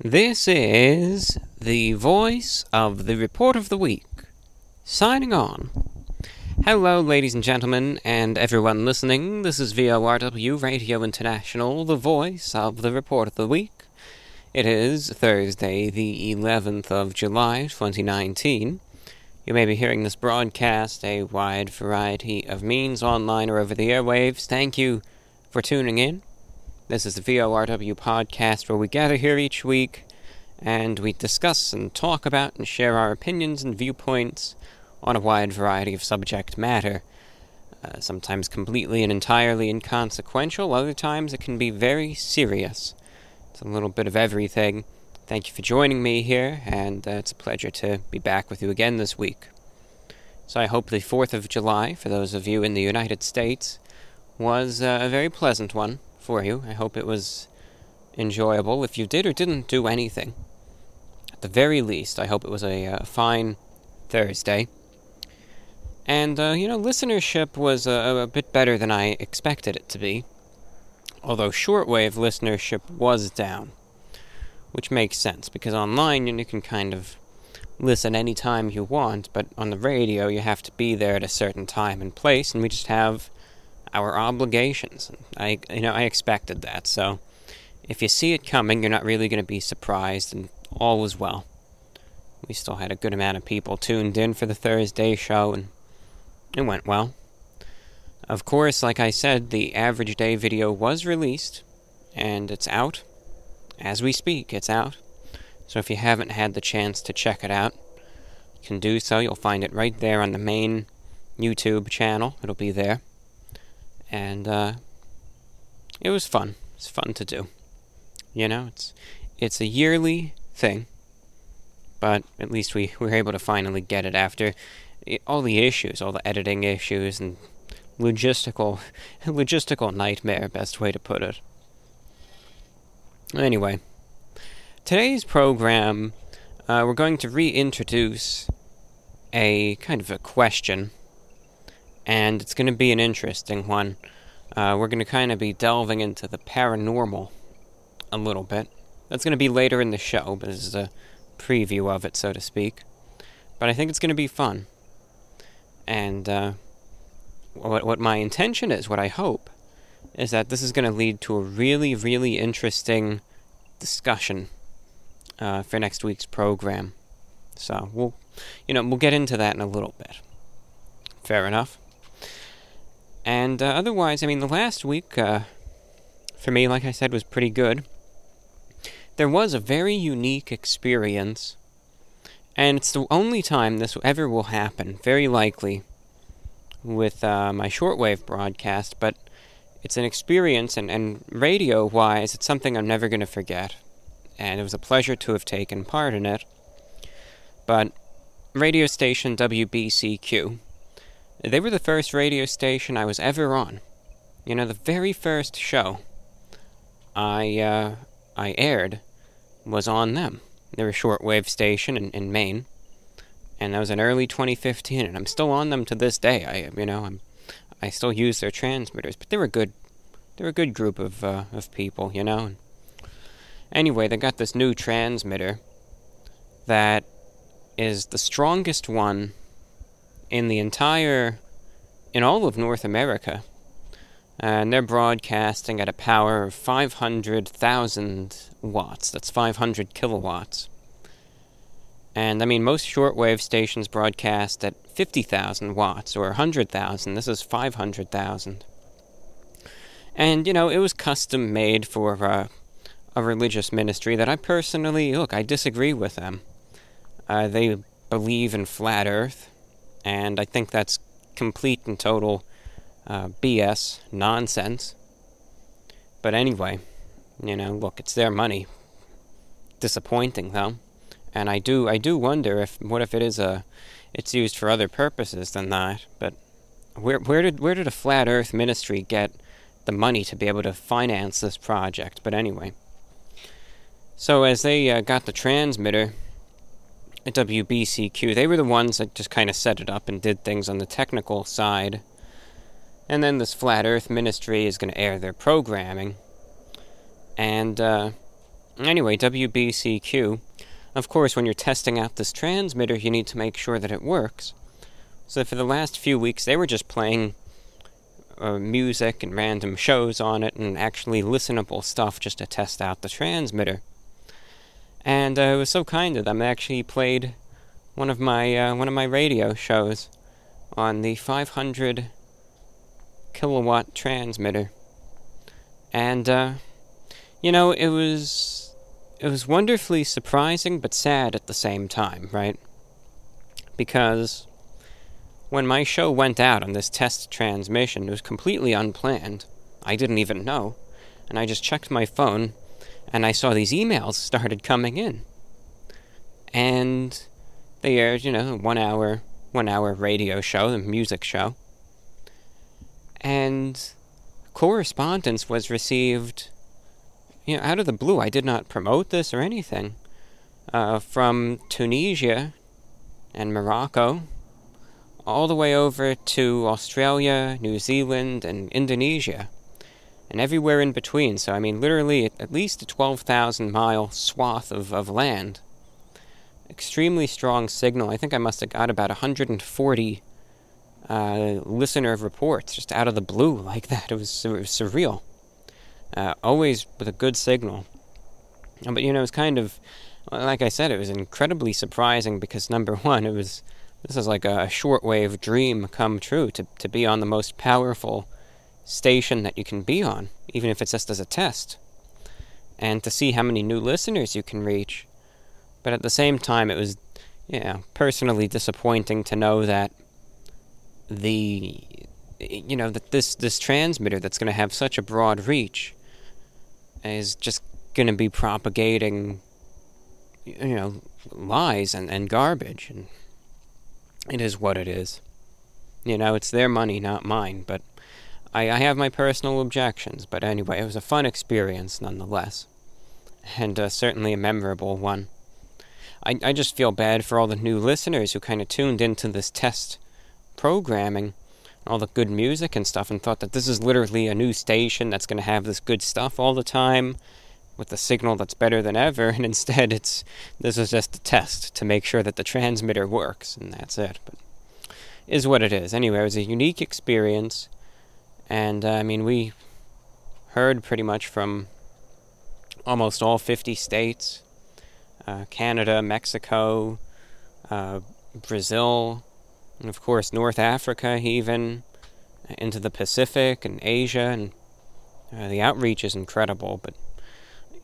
This is the voice of the report of the week. Signing on. Hello, ladies and gentlemen, and everyone listening. This is VORW Radio International, the voice of the report of the week. It is Thursday, the 11th of July, 2019. You may be hearing this broadcast a wide variety of means online or over the airwaves. Thank you for tuning in. This is the VORW podcast where we gather here each week and we discuss and talk about and share our opinions and viewpoints on a wide variety of subject matter. Uh, sometimes completely and entirely inconsequential, other times it can be very serious. It's a little bit of everything. Thank you for joining me here, and uh, it's a pleasure to be back with you again this week. So I hope the 4th of July, for those of you in the United States, was uh, a very pleasant one for you. I hope it was enjoyable. If you did or didn't do anything, at the very least, I hope it was a uh, fine Thursday. And, uh, you know, listenership was a, a bit better than I expected it to be. Although shortwave listenership was down which makes sense because online you can kind of listen anytime you want, but on the radio you have to be there at a certain time and place, and we just have our obligations. I, you know, I expected that, so if you see it coming, you're not really going to be surprised, and all was well. We still had a good amount of people tuned in for the Thursday show, and it went well. Of course, like I said, the average day video was released, and it's out as we speak, it's out. So if you haven't had the chance to check it out, you can do so. You'll find it right there on the main YouTube channel. It'll be there. And uh, it was fun. It's fun to do. You know, it's it's a yearly thing, but at least we, we were able to finally get it after all the issues, all the editing issues and logistical logistical nightmare, best way to put it. Anyway, today's program, uh, we're going to reintroduce a kind of a question, and it's going to be an interesting one. Uh, we're going to kind of be delving into the paranormal a little bit. That's going to be later in the show, but this is a preview of it, so to speak. But I think it's going to be fun. And uh, what, what my intention is, what I hope, is that this is going to lead to a really, really interesting discussion uh, for next week's program. So we'll, you know, we'll get into that in a little bit. Fair enough. And uh, otherwise, I mean, the last week uh, for me, like I said, was pretty good. There was a very unique experience, and it's the only time this ever will happen, very likely, with uh, my shortwave broadcast, but it's an experience, and, and radio wise, it's something I'm never going to forget. And it was a pleasure to have taken part in it. But radio station WBCQ, they were the first radio station I was ever on. You know, the very first show I uh, I aired was on them. They're a shortwave station in, in Maine, and that was in early 2015, and I'm still on them to this day. I you know I'm I still use their transmitters, but they're a good, they're a good group of uh, of people, you know. Anyway, they got this new transmitter that is the strongest one in the entire, in all of North America, and they're broadcasting at a power of 500,000 watts. That's 500 kilowatts. And I mean, most shortwave stations broadcast at 50,000 watts or 100,000. This is 500,000. And, you know, it was custom made for uh, a religious ministry that I personally, look, I disagree with them. Uh, they believe in flat earth, and I think that's complete and total uh, BS, nonsense. But anyway, you know, look, it's their money. Disappointing, though. And I do, I do wonder if, what if it is a, it's used for other purposes than that. But where where did where did a flat Earth ministry get the money to be able to finance this project? But anyway. So as they uh, got the transmitter WBCQ, they were the ones that just kind of set it up and did things on the technical side. And then this flat Earth ministry is going to air their programming. And uh, Anyway, WBCQ. Of course, when you're testing out this transmitter, you need to make sure that it works. So for the last few weeks, they were just playing uh, music and random shows on it and actually listenable stuff just to test out the transmitter. And uh, it was so kind of them. They actually played one of my uh, one of my radio shows on the 500 kilowatt transmitter, and uh, you know it was it was wonderfully surprising but sad at the same time, right? Because when my show went out on this test transmission, it was completely unplanned. I didn't even know, and I just checked my phone, and I saw these emails started coming in, and they you know, one hour one hour radio show, the music show. And correspondence was received, you know, out of the blue. I did not promote this or anything. Uh, from Tunisia and Morocco, all the way over to Australia, New Zealand, and Indonesia, and everywhere in between. So, I mean, literally at least a 12,000 mile swath of, of land extremely strong signal. I think I must have got about 140 uh, listener reports just out of the blue like that. It was, it was surreal. Uh, always with a good signal. But you know, it was kind of, like I said, it was incredibly surprising because number one, it was this is like a shortwave dream come true to to be on the most powerful station that you can be on, even if it's just as a test, and to see how many new listeners you can reach. But at the same time, it was, yeah, personally disappointing to know that the, you know, that this this transmitter that's going to have such a broad reach is just going to be propagating, you know, lies and, and garbage, and it is what it is. You know, it's their money, not mine. But I, I have my personal objections. But anyway, it was a fun experience nonetheless, and uh, certainly a memorable one. I, I just feel bad for all the new listeners who kind of tuned into this test programming, all the good music and stuff, and thought that this is literally a new station that's going to have this good stuff all the time with a signal that's better than ever, and instead it's this is just a test to make sure that the transmitter works, and that's it. But is what it is. Anyway, it was a unique experience, and uh, I mean we heard pretty much from almost all 50 states uh, Canada, Mexico, uh, Brazil, and of course North Africa, even into the Pacific and Asia, and uh, the outreach is incredible. But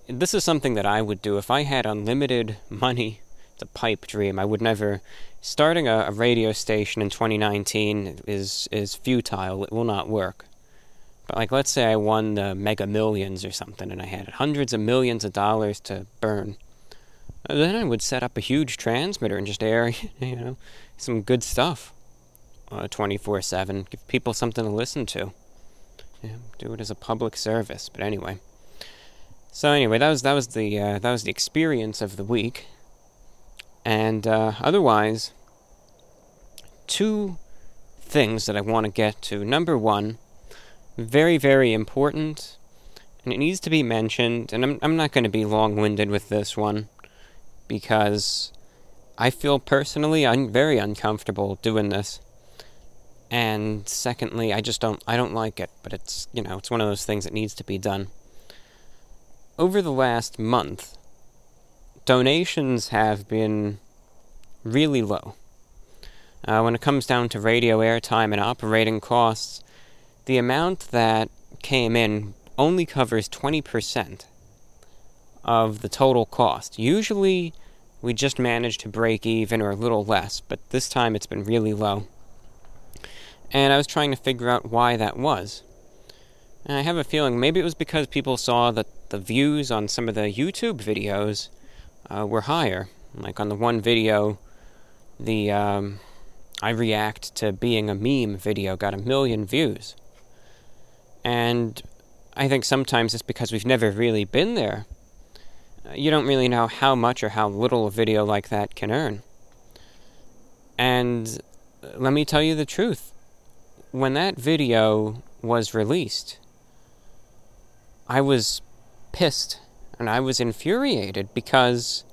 this is something that I would do if I had unlimited money. It's a pipe dream. I would never. Starting a, a radio station in 2019 is is futile. It will not work. But like, let's say I won the Mega Millions or something, and I had hundreds of millions of dollars to burn then I would set up a huge transmitter and just air, you know, some good stuff, uh, twenty four seven. Give people something to listen to. Yeah, do it as a public service. But anyway. So anyway, that was that was the uh, that was the experience of the week. And uh, otherwise, two things that I want to get to. Number one, very very important, and it needs to be mentioned. And I'm I'm not going to be long winded with this one because I feel personally I'm very uncomfortable doing this. And secondly, I just don't I don't like it, but it's, you know, it's one of those things that needs to be done. Over the last month, donations have been really low. Uh, when it comes down to radio airtime and operating costs, the amount that came in only covers 20% of the total cost. Usually we just manage to break even or a little less, but this time it's been really low. And I was trying to figure out why that was. And I have a feeling maybe it was because people saw that the views on some of the YouTube videos uh, were higher. Like on the one video, the um, I react to being a meme video got a million views. And I think sometimes it's because we've never really been there uh, you don't really know how much or how little a video like that can earn. And uh, let me tell you the truth. When that video was released, I was pissed. And I was infuriated because,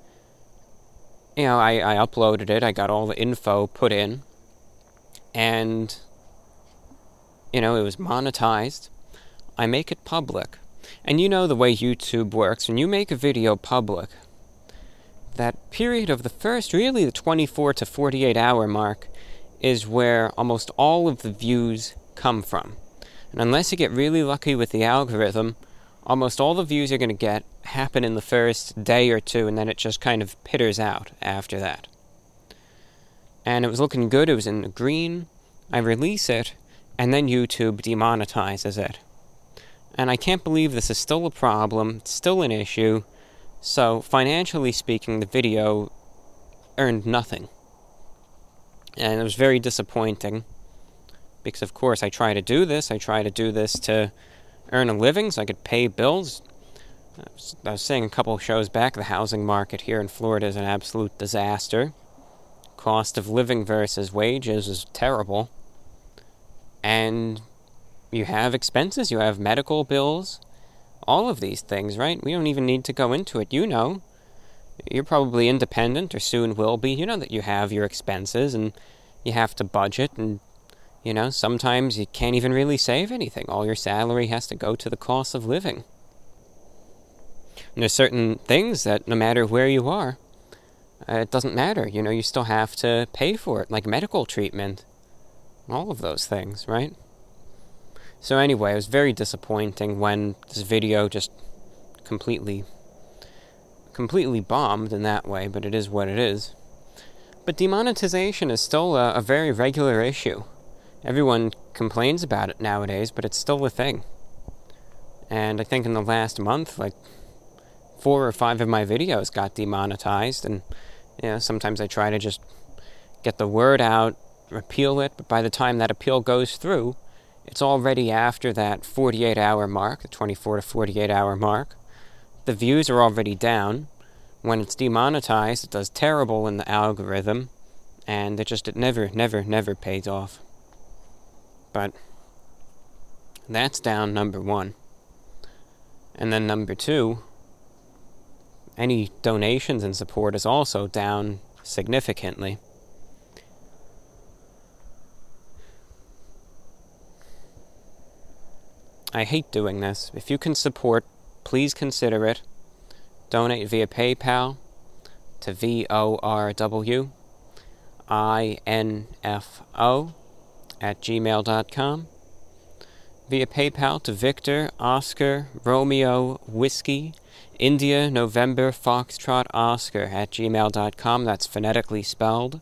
you know, I, I uploaded it, I got all the info put in, and, you know, it was monetized. I make it public. And you know the way YouTube works. When you make a video public, that period of the first, really the 24 to 48 hour mark, is where almost all of the views come from. And unless you get really lucky with the algorithm, almost all the views you're going to get happen in the first day or two, and then it just kind of pitters out after that. And it was looking good, it was in the green. I release it, and then YouTube demonetizes it. And I can't believe this is still a problem, still an issue. So, financially speaking, the video earned nothing. And it was very disappointing. Because, of course, I try to do this. I try to do this to earn a living so I could pay bills. I was, I was saying a couple shows back the housing market here in Florida is an absolute disaster. Cost of living versus wages is terrible. And you have expenses, you have medical bills, all of these things, right? We don't even need to go into it. You know. You're probably independent or soon will be. You know that you have your expenses and you have to budget and you know, sometimes you can't even really save anything. All your salary has to go to the cost of living. And there's certain things that no matter where you are, uh, it doesn't matter. You know, you still have to pay for it, like medical treatment. All of those things, right? So anyway, it was very disappointing when this video just completely completely bombed in that way, but it is what it is. But demonetization is still a, a very regular issue. Everyone complains about it nowadays, but it's still a thing. And I think in the last month, like four or five of my videos got demonetized, and you know, sometimes I try to just get the word out, appeal it, but by the time that appeal goes through, it's already after that 48 hour mark, the 24 to 48 hour mark. The views are already down. When it's demonetized, it does terrible in the algorithm, and it just it never, never, never pays off. But that's down number one. And then number two, any donations and support is also down significantly. I hate doing this. If you can support, please consider it. Donate via PayPal to V O R W I N F O at gmail.com. Via PayPal to Victor, Oscar, Romeo, Whiskey, India, November, Foxtrot, Oscar at gmail.com. That's phonetically spelled.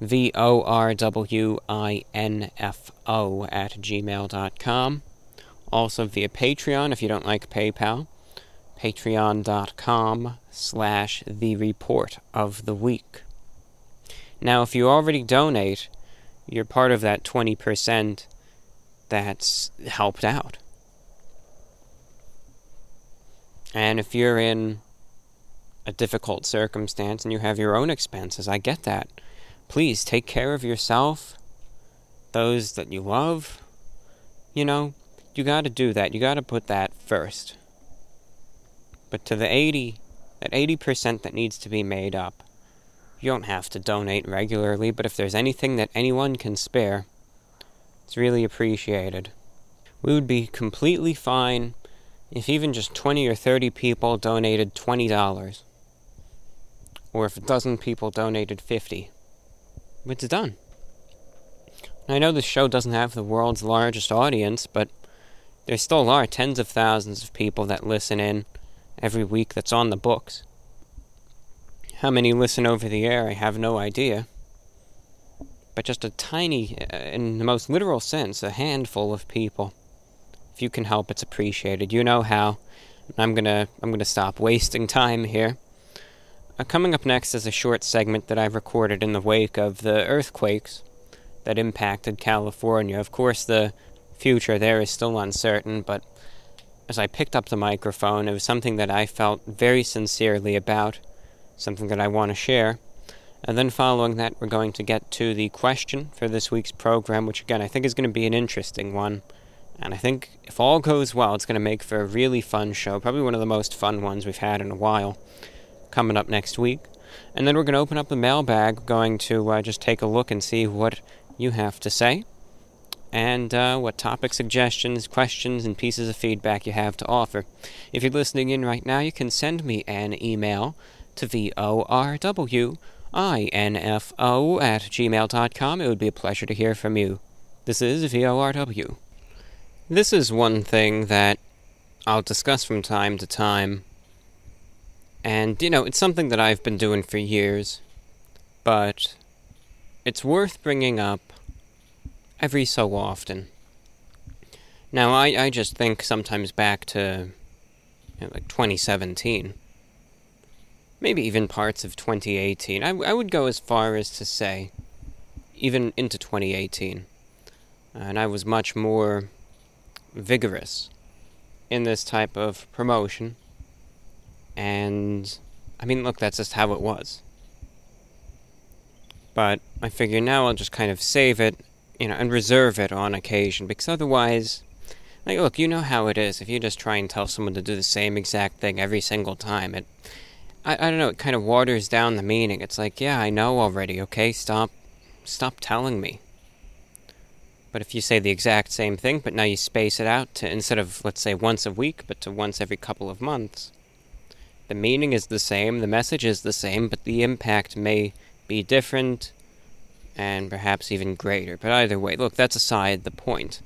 V O R W I N F O at gmail.com also via Patreon if you don't like PayPal. Patreon.com slash the report of the week. Now, if you already donate, you're part of that 20% that's helped out. And if you're in a difficult circumstance and you have your own expenses, I get that. Please take care of yourself, those that you love. You know, you got to do that. You got to put that first. But to the 80, that 80% that needs to be made up, you don't have to donate regularly, but if there's anything that anyone can spare, it's really appreciated. We would be completely fine if even just 20 or 30 people donated $20. Or if a dozen people donated 50. It's done. I know this show doesn't have the world's largest audience, but there still are tens of thousands of people that listen in every week that's on the books. How many listen over the air, I have no idea. But just a tiny, uh, in the most literal sense, a handful of people. If you can help, it's appreciated. You know how. I'm gonna, I'm gonna stop wasting time here. Uh, coming up next is a short segment that I've recorded in the wake of the earthquakes that impacted California. Of course, the future there is still uncertain, but as I picked up the microphone, it was something that I felt very sincerely about, something that I want to share. And then following that, we're going to get to the question for this week's program, which again I think is going to be an interesting one. And I think if all goes well, it's going to make for a really fun show. Probably one of the most fun ones we've had in a while. Coming up next week. And then we're going to open up the mailbag, going to uh, just take a look and see what you have to say and uh, what topic suggestions, questions, and pieces of feedback you have to offer. If you're listening in right now, you can send me an email to vorwinfo at gmail.com. It would be a pleasure to hear from you. This is VORW. This is one thing that I'll discuss from time to time. And, you know, it's something that I've been doing for years, but it's worth bringing up every so often. Now, I, I just think sometimes back to you know, like 2017, maybe even parts of 2018. I, I would go as far as to say even into 2018. And I was much more vigorous in this type of promotion. And I mean, look, that's just how it was. But I figure now I'll just kind of save it you know, and reserve it on occasion, because otherwise, like, look, you know how it is. If you just try and tell someone to do the same exact thing every single time, it, I, I don't know, it kind of waters down the meaning. It's like, yeah, I know already, okay? Stop, stop telling me. But if you say the exact same thing, but now you space it out to, instead of, let's say, once a week, but to once every couple of months, the meaning is the same, the message is the same, but the impact may be different, and perhaps even greater. But either way, look, that's aside the point.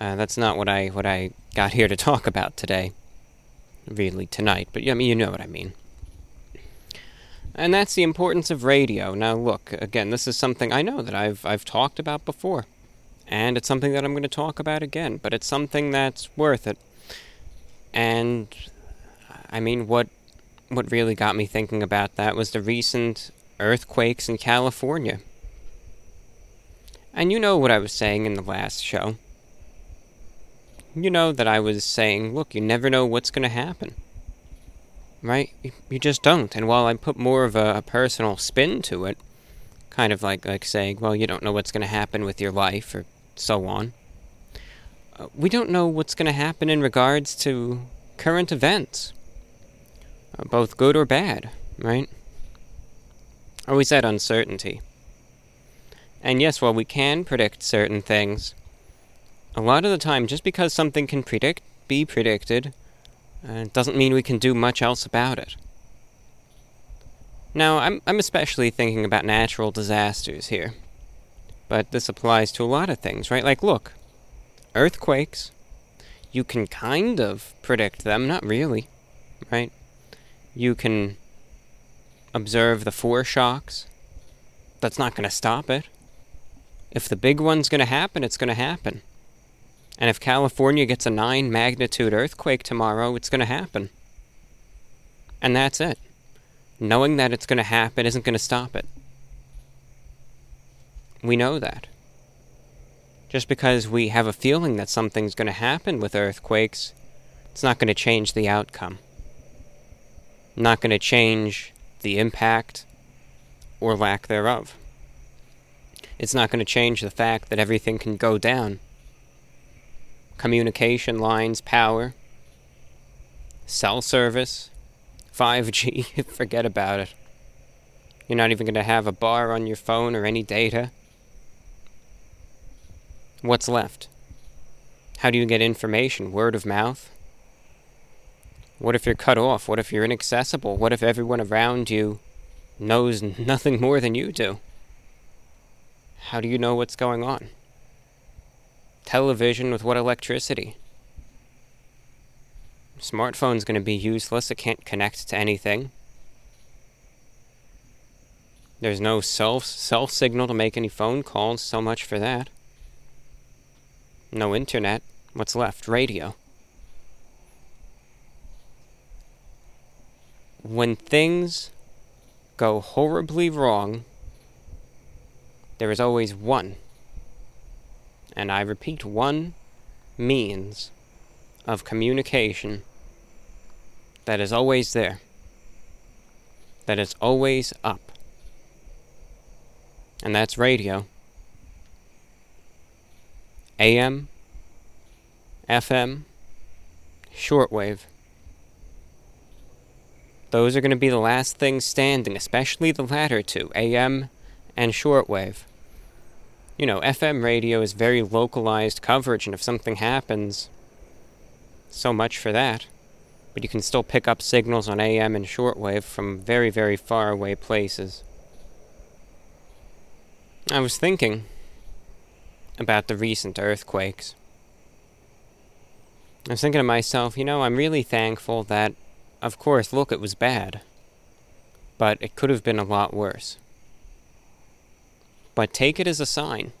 Uh, that's not what I what I got here to talk about today, really tonight. But I mean, you know what I mean. And that's the importance of radio. Now, look, again, this is something I know that I've I've talked about before, and it's something that I'm going to talk about again. But it's something that's worth it. And I mean, what what really got me thinking about that was the recent earthquakes in California. And you know what I was saying in the last show. You know that I was saying, look, you never know what's going to happen. Right? You just don't. And while I put more of a, a personal spin to it, kind of like, like saying, well, you don't know what's going to happen with your life, or so on, uh, we don't know what's going to happen in regards to current events, uh, both good or bad, right? Always that uncertainty. And yes, while we can predict certain things, a lot of the time, just because something can predict, be predicted, uh, doesn't mean we can do much else about it. Now, I'm, I'm especially thinking about natural disasters here. But this applies to a lot of things, right? Like, look, earthquakes, you can kind of predict them, not really, right? You can observe the foreshocks. That's not going to stop it. If the big one's going to happen, it's going to happen. And if California gets a 9 magnitude earthquake tomorrow, it's going to happen. And that's it. Knowing that it's going to happen isn't going to stop it. We know that. Just because we have a feeling that something's going to happen with earthquakes, it's not going to change the outcome. Not going to change the impact or lack thereof it's not going to change the fact that everything can go down. Communication lines, power, cell service, 5G, forget about it. You're not even going to have a bar on your phone or any data. What's left? How do you get information? Word of mouth? What if you're cut off? What if you're inaccessible? What if everyone around you knows nothing more than you do? How do you know what's going on? Television with what electricity? Smartphone's going to be useless. It can't connect to anything. There's no cell, cell signal to make any phone calls, so much for that. No internet. What's left? Radio. When things go horribly wrong, there is always one, and I repeat, one means of communication that is always there, that is always up, and that's radio. AM, FM, shortwave. Those are going to be the last things standing, especially the latter two, AM and shortwave. You know, FM radio is very localized coverage, and if something happens, so much for that. But you can still pick up signals on AM and shortwave from very, very far away places. I was thinking about the recent earthquakes. I was thinking to myself, you know, I'm really thankful that, of course, look, it was bad. But it could have been a lot worse. But take it as a sign.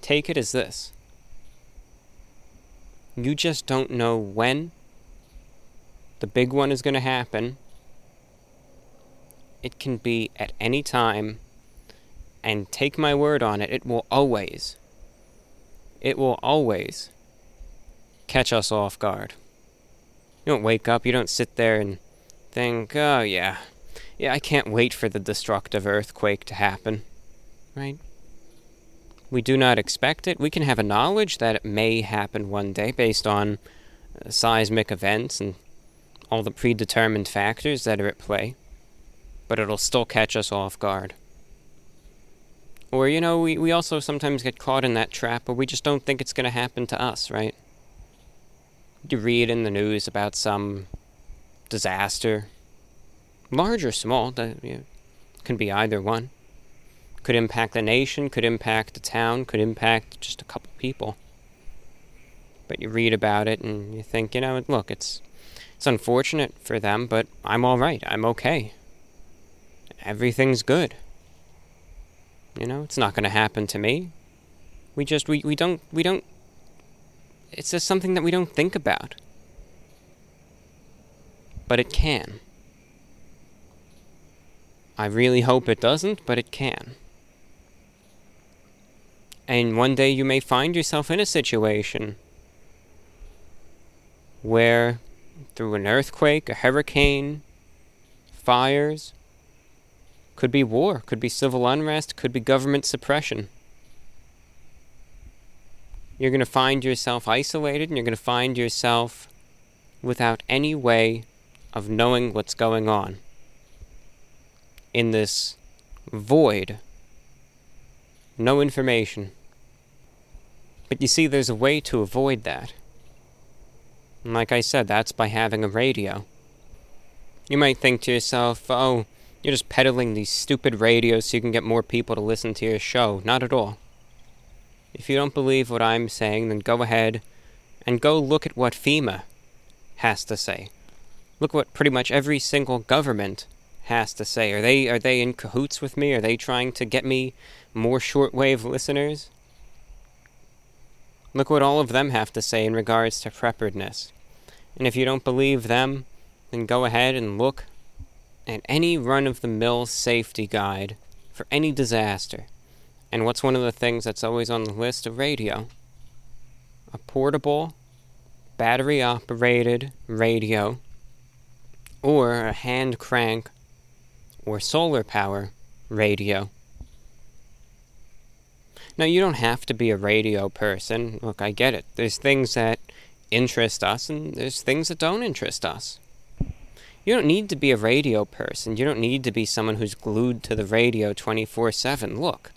Take it as this. You just don't know when the big one is going to happen. It can be at any time. And take my word on it, it will always, it will always catch us off guard. You don't wake up, you don't sit there and think, oh yeah, yeah, I can't wait for the destructive earthquake to happen. Right? We do not expect it. We can have a knowledge that it may happen one day based on uh, seismic events and all the predetermined factors that are at play, but it'll still catch us off guard. Or, you know, we, we also sometimes get caught in that trap where we just don't think it's going to happen to us, right? You read in the news about some disaster, large or small, that you know, can be either one. Could impact the nation, could impact the town, could impact just a couple people. But you read about it and you think, you know, look, it's it's unfortunate for them, but I'm all right. I'm okay. Everything's good. You know, it's not going to happen to me. We just we, we don't we don't it's just something that we don't think about. But it can. I really hope it doesn't, but it can. And one day you may find yourself in a situation where through an earthquake, a hurricane, fires. Could be war, could be civil unrest, could be government suppression. You're going to find yourself isolated and you're going to find yourself without any way of knowing what's going on in this void. No information. But you see, there's a way to avoid that. Like I said, that's by having a radio. You might think to yourself, oh, you're just peddling these stupid radios so you can get more people to listen to your show. Not at all. If you don't believe what I'm saying, then go ahead and go look at what FEMA has to say. Look what pretty much every single government has to say. Are they are they in cahoots with me? Are they trying to get me more shortwave listeners? Look what all of them have to say in regards to preparedness. And if you don't believe them, then go ahead and look at any run of the mill safety guide for any disaster. And what's one of the things that's always on the list? of radio. A portable, battery operated radio, or a hand crank or solar power radio. Now, you don't have to be a radio person. Look, I get it. There's things that interest us, and there's things that don't interest us. You don't need to be a radio person. You don't need to be someone who's glued to the radio 24 7. Look,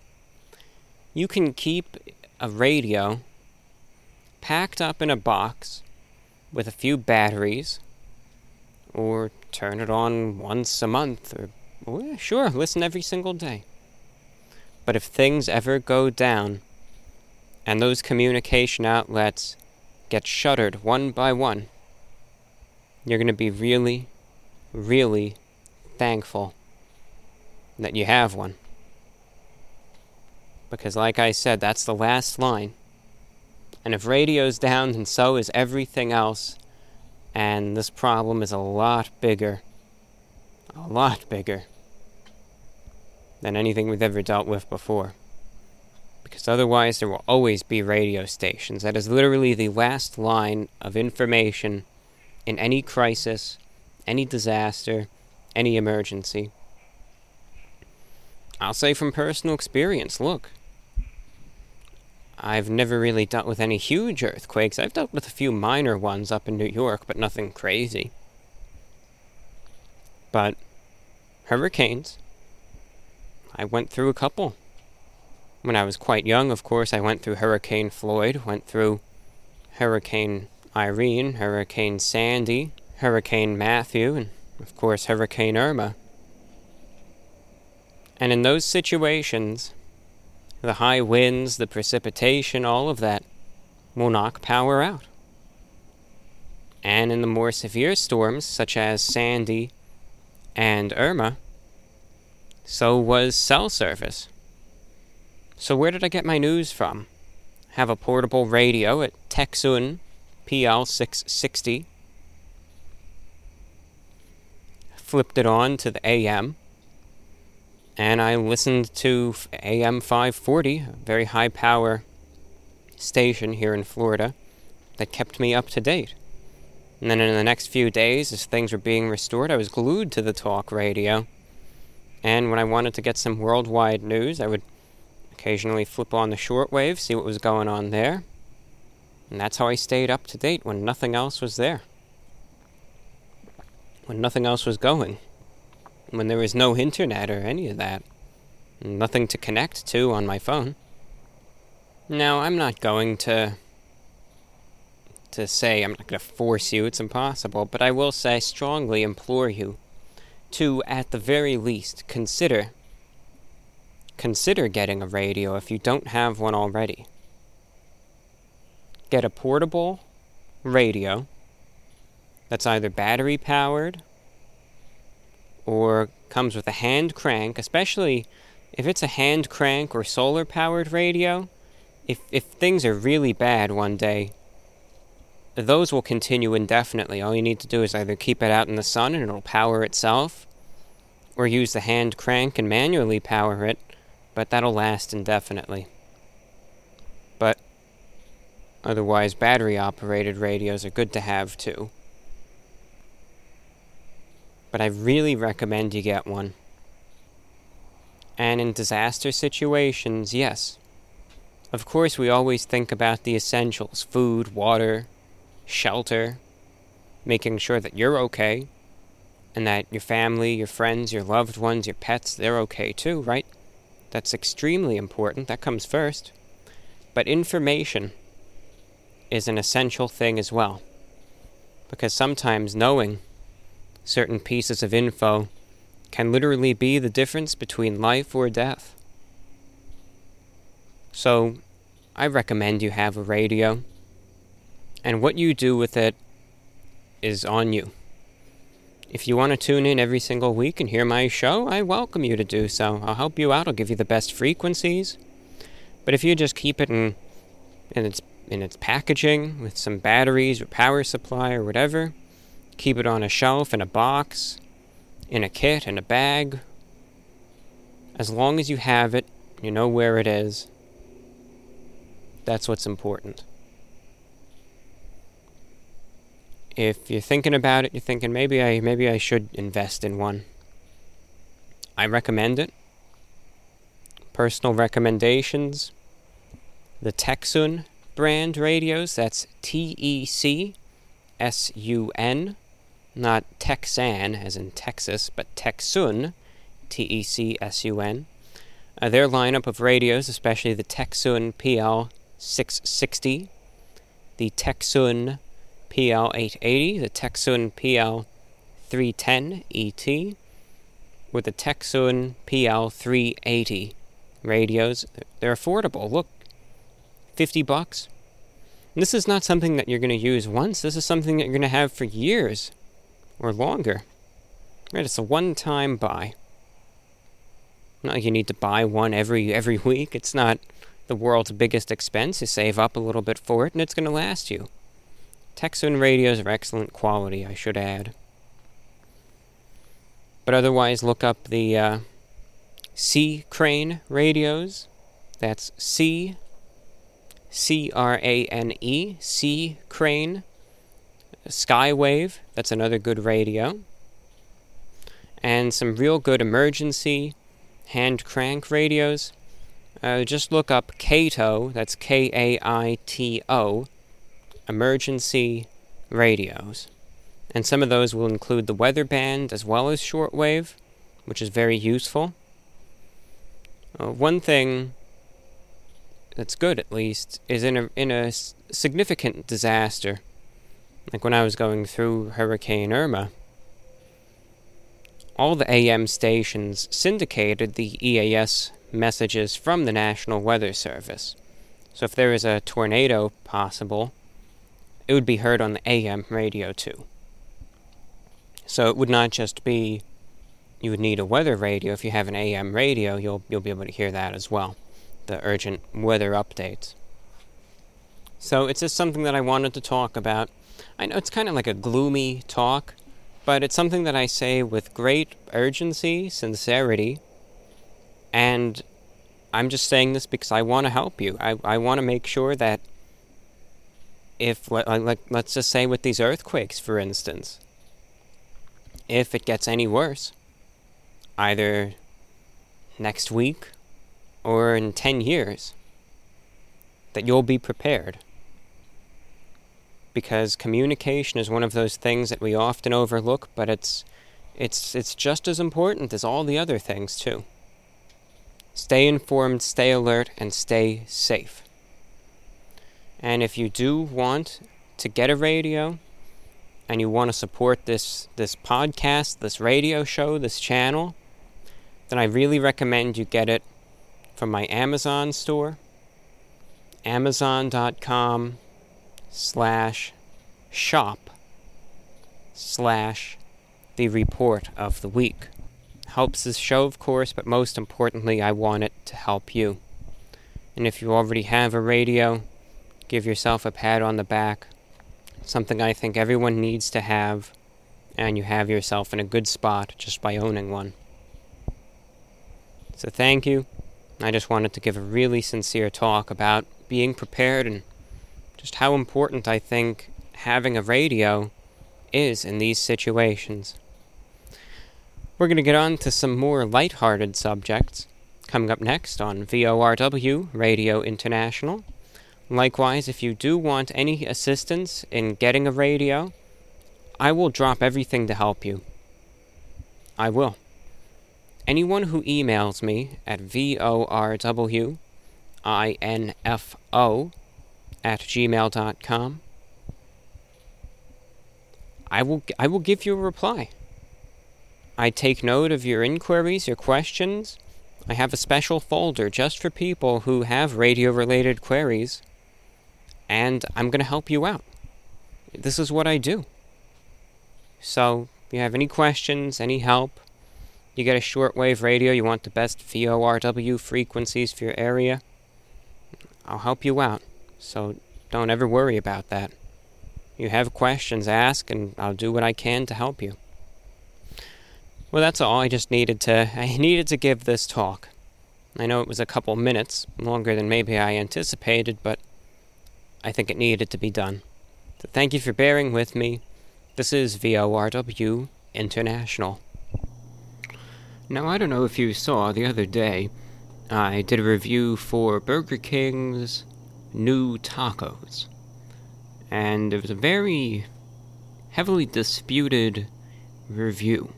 you can keep a radio packed up in a box with a few batteries, or turn it on once a month, or, oh, well, sure, listen every single day. But if things ever go down, and those communication outlets get shuttered one by one, you're going to be really, really thankful that you have one. Because, like I said, that's the last line. And if radio's down, then so is everything else. And this problem is a lot bigger. A lot bigger than anything we've ever dealt with before because otherwise there will always be radio stations. That is literally the last line of information in any crisis, any disaster, any emergency. I'll say from personal experience look, I've never really dealt with any huge earthquakes. I've dealt with a few minor ones up in New York, but nothing crazy. But hurricanes, I went through a couple. When I was quite young, of course, I went through Hurricane Floyd, went through Hurricane Irene, Hurricane Sandy, Hurricane Matthew, and of course, Hurricane Irma. And in those situations, the high winds, the precipitation, all of that will knock power out. And in the more severe storms, such as Sandy and Irma, so was cell service. So, where did I get my news from? Have a portable radio at Tecsun PL660. Flipped it on to the AM and I listened to AM 540, a very high power station here in Florida, that kept me up to date. And then in the next few days, as things were being restored, I was glued to the talk radio. And when I wanted to get some worldwide news, I would occasionally flip on the shortwave, see what was going on there. And that's how I stayed up to date when nothing else was there. When nothing else was going when there was no internet or any of that. Nothing to connect to on my phone. Now, I'm not going to to say I'm not going to force you, it's impossible, but I will say strongly implore you to at the very least consider consider getting a radio if you don't have one already. Get a portable radio that's either battery powered or comes with a hand crank, especially if it's a hand crank or solar powered radio, if, if things are really bad one day, those will continue indefinitely. All you need to do is either keep it out in the sun and it'll power itself, or use the hand crank and manually power it, but that'll last indefinitely. But otherwise, battery operated radios are good to have too but I really recommend you get one. And in disaster situations, yes. Of course, we always think about the essentials food, water, shelter, making sure that you're okay, and that your family, your friends, your loved ones, your pets, they're okay too, right? That's extremely important. That comes first. But information is an essential thing as well. Because sometimes knowing certain pieces of info can literally be the difference between life or death. So, I recommend you have a radio, and what you do with it is on you. If you want to tune in every single week and hear my show, I welcome you to do so. I'll help you out, I'll give you the best frequencies. But if you just keep it in, in its in its packaging with some batteries or power supply or whatever, Keep it on a shelf, in a box, in a kit, in a bag. As long as you have it, you know where it is. That's what's important. if you're thinking about it, you're thinking maybe I maybe I should invest in one. I recommend it. Personal recommendations. The Tecsun brand radios, that's T E C S U N, not Texan as in Texas, but Tecsun, T E C S U N. Uh, their lineup of radios, especially the Tecsun PL 660, the Tecsun PL880, the Tecsun PL310ET, with the Tecsun PL380 radios. They're affordable. Look, 50 bucks. And this is not something that you're going to use once. This is something that you're going to have for years or longer. Right, it's a one-time buy. Not like you need to buy one every every week. It's not the world's biggest expense. You save up a little bit for it and it's going to last you. Tecsun radios are excellent quality, I should add. But otherwise, look up the uh, C Crane radios. That's C C R A N E C Crane Skywave, that's another good radio. And some real good emergency hand crank radios. uh, just look up KAITO, that's K A I T O, emergency radios. And some of those will include the weather band as well as shortwave, which is very useful. Uh, one thing that's good, at least, is in a, in a significant disaster, like when I was going through Hurricane Irma, all the AM stations syndicated the EAS messages from the National Weather Service. So if there is a tornado possible, it would be heard on the AM radio too. So it would not just be you would need a weather radio. If you have an AM radio, you'll you'll be able to hear that as well, the urgent weather updates. So it's just something that I wanted to talk about. I know it's kind of like a gloomy talk, but it's something that I say with great urgency, sincerity, and I'm just saying this because I want to help you. I, I want to make sure that if, like, let's just say with these earthquakes, for instance, if it gets any worse, either next week or in 10 years, that you'll be prepared. Because communication is one of those things that we often overlook, but it's, it's, it's just as important as all the other things, too. Stay informed, stay alert, and stay safe. And if you do want to get a radio and you want to support this this podcast, this radio show, this channel, then I really recommend you get it from my Amazon store, amazon.com slash shop slash the report of the week. Helps the show, of course, but most importantly, I want it to help you. And if you already have a radio, give yourself a pat on the back. something I think everyone needs to have, and you have yourself in a good spot just by owning one. So thank you. I just wanted to give a really sincere talk about being prepared and just how important I think having a radio is in these situations. We're going to get on to some more light-hearted subjects coming up next on VORW Radio International. Likewise, if you do want any assistance in getting a radio, I will drop everything to help you. I will. Anyone who emails me at VORWINFO at gmail.com, I will, I will give you a reply. I take note of your inquiries, your questions. I have a special folder just for people who have radio related queries and I'm going to help you out. This is what I do. So, if you have any questions, any help, you get a shortwave radio, you want the best VORW frequencies for your area, I'll help you out. So, don't ever worry about that. You have questions, ask, and I'll do what I can to help you. Well, that's all. I just needed to I needed to give this talk. I know it was a couple minutes, longer than maybe I anticipated, but I think it needed to be done. So thank you for bearing with me. This is VORW International. Now, I don't know if you saw the other day, I did a review for Burger King's new tacos. And it was a very heavily disputed review.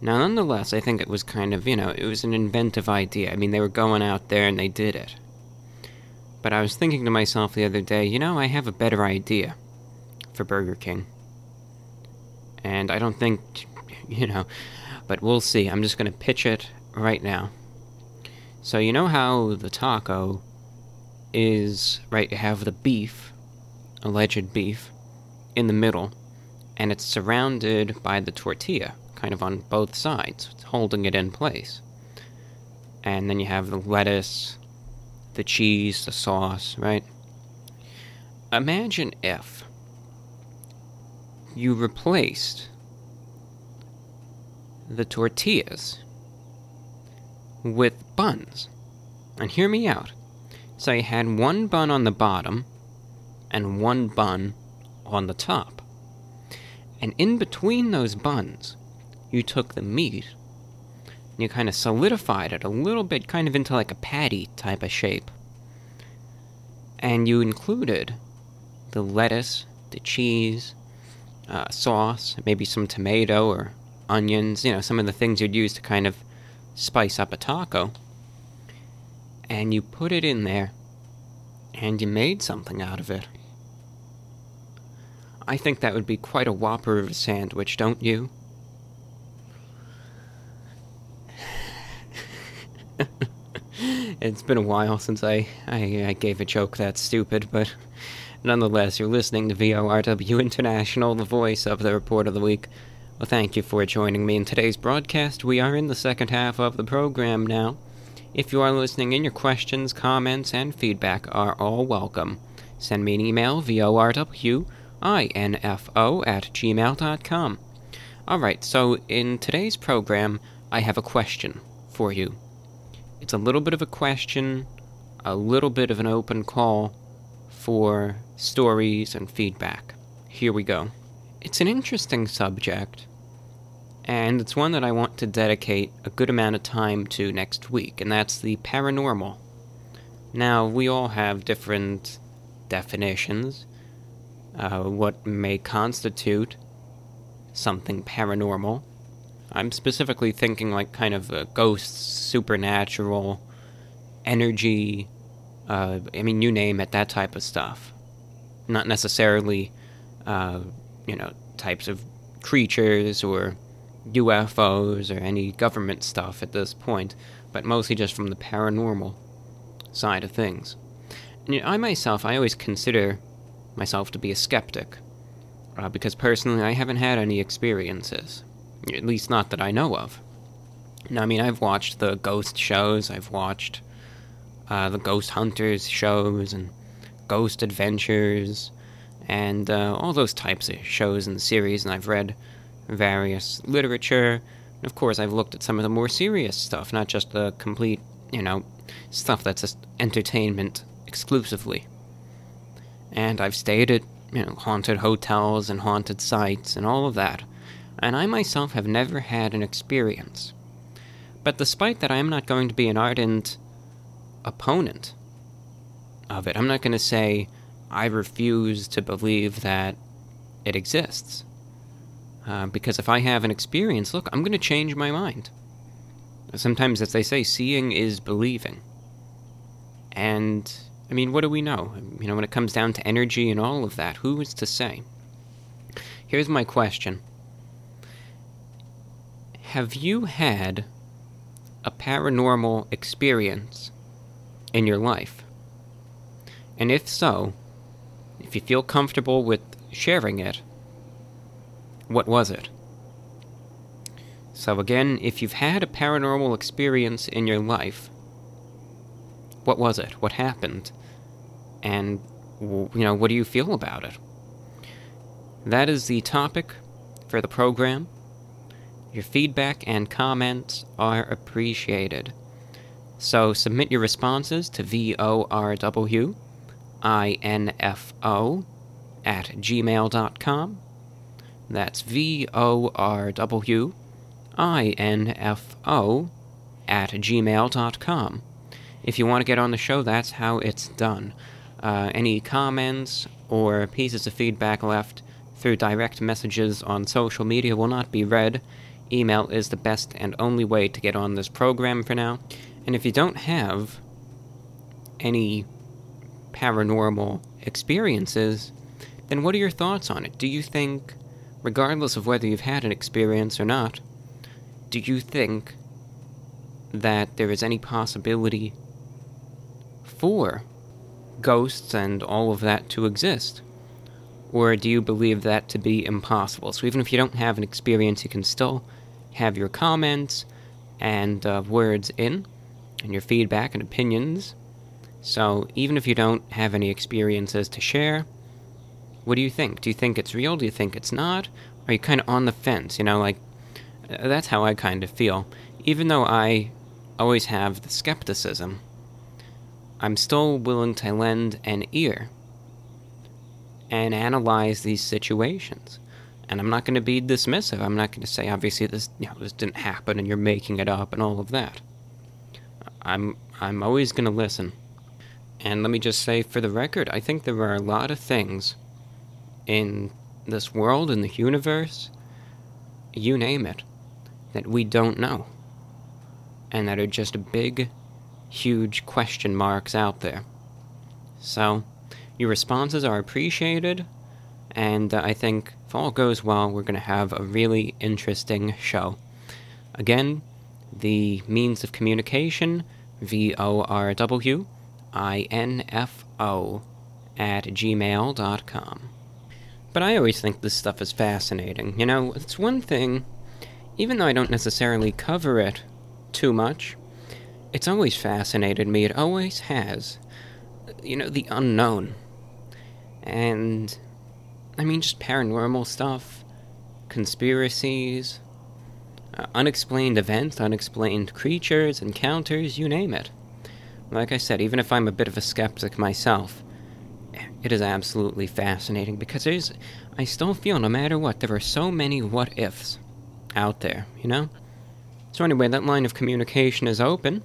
Now, nonetheless, I think it was kind of, you know, it was an inventive idea. I mean, they were going out there and they did it. But I was thinking to myself the other day, you know, I have a better idea for Burger King. And I don't think, you know, but we'll see. I'm just going to pitch it right now. So, you know how the taco is, right, you have the beef, alleged beef, in the middle, and it's surrounded by the tortilla, kind of on both sides, It's holding it in place. And then you have the lettuce, the cheese, the sauce, right? Imagine if you replaced the tortillas with buns. And hear me out. So you had one bun on the bottom and one bun on the top. And in between those buns, you took the meat you kind of solidified it a little bit, kind of into like a patty type of shape. And you included the lettuce, the cheese, uh, sauce, maybe some tomato or onions, you know, some of the things you'd use to kind of spice up a taco. And you put it in there, and you made something out of it. I think that would be quite a whopper of a sandwich, don't you? it's been a while since I, I, I gave a joke that stupid, but nonetheless, you're listening to VORW International, the voice of the Report of the Week. Well, thank you for joining me in today's broadcast. We are in the second half of the program now. If you are listening in, your questions, comments, and feedback are all welcome. Send me an email, VORWINFO at gmail.com. Alright, so in today's program, I have a question for you. It's a little bit of a question, a little bit of an open call for stories and feedback. Here we go. It's an interesting subject, and it's one that I want to dedicate a good amount of time to next week, and that's the paranormal. Now, we all have different definitions, uh, what may constitute something paranormal. I'm specifically thinking like kind of a ghosts, supernatural, energy, uh, I mean, you name it, that type of stuff. Not necessarily, uh, you know, types of creatures or UFOs or any government stuff at this point, but mostly just from the paranormal side of things. And, you know, I myself, I always consider myself to be a skeptic, uh, because personally I haven't had any experiences. At least not that I know of. Now, I mean, I've watched the ghost shows, I've watched uh, the ghost hunters shows, and ghost adventures, and uh, all those types of shows and series, and I've read various literature. And of course, I've looked at some of the more serious stuff, not just the complete, you know, stuff that's just entertainment exclusively. And I've stayed at, you know, haunted hotels and haunted sites and all of that and I myself have never had an experience. But despite that, I am not going to be an ardent opponent of it. I'm not going to say I refuse to believe that it exists. Uh, because if I have an experience, look, I'm going to change my mind. Sometimes, as they say, seeing is believing. And, I mean, what do we know? You know, when it comes down to energy and all of that, who is to say? Here's my question have you had a paranormal experience in your life? And if so, if you feel comfortable with sharing it, what was it? So, again, if you've had a paranormal experience in your life, what was it? What happened? And, you know, what do you feel about it? That is the topic for the program. Your feedback and comments are appreciated. So submit your responses to VORW info at gmail.com. That's VORW info at gmail.com. If you want to get on the show, that's how it's done. Uh, any comments or pieces of feedback left through direct messages on social media will not be read email is the best and only way to get on this program for now. And if you don't have any paranormal experiences, then what are your thoughts on it? Do you think, regardless of whether you've had an experience or not, do you think that there is any possibility for ghosts and all of that to exist? Or do you believe that to be impossible? So even if you don't have an experience, you can still have your comments and uh, words in, and your feedback and opinions. So, even if you don't have any experiences to share, what do you think? Do you think it's real? Do you think it's not? Are you kind of on the fence? You know, like, uh, that's how I kind of feel. Even though I always have the skepticism, I'm still willing to lend an ear and analyze these situations And I'm not going to be dismissive. I'm not going to say, obviously, this you know this didn't happen, and you're making it up, and all of that. I'm I'm always going to listen. And let me just say, for the record, I think there are a lot of things in this world, in the universe, you name it, that we don't know. And that are just big, huge question marks out there. So, your responses are appreciated, and uh, I think if all goes well, we're going to have a really interesting show. Again, the means of communication V O R W I N F O at gmail.com. But I always think this stuff is fascinating. You know, it's one thing, even though I don't necessarily cover it too much, it's always fascinated me. It always has. You know, the unknown. And, I mean, just paranormal stuff, conspiracies, uh, unexplained events, unexplained creatures, encounters, you name it. Like I said, even if I'm a bit of a skeptic myself, it is absolutely fascinating because there's, I still feel no matter what, there are so many what ifs out there, you know? So, anyway, that line of communication is open.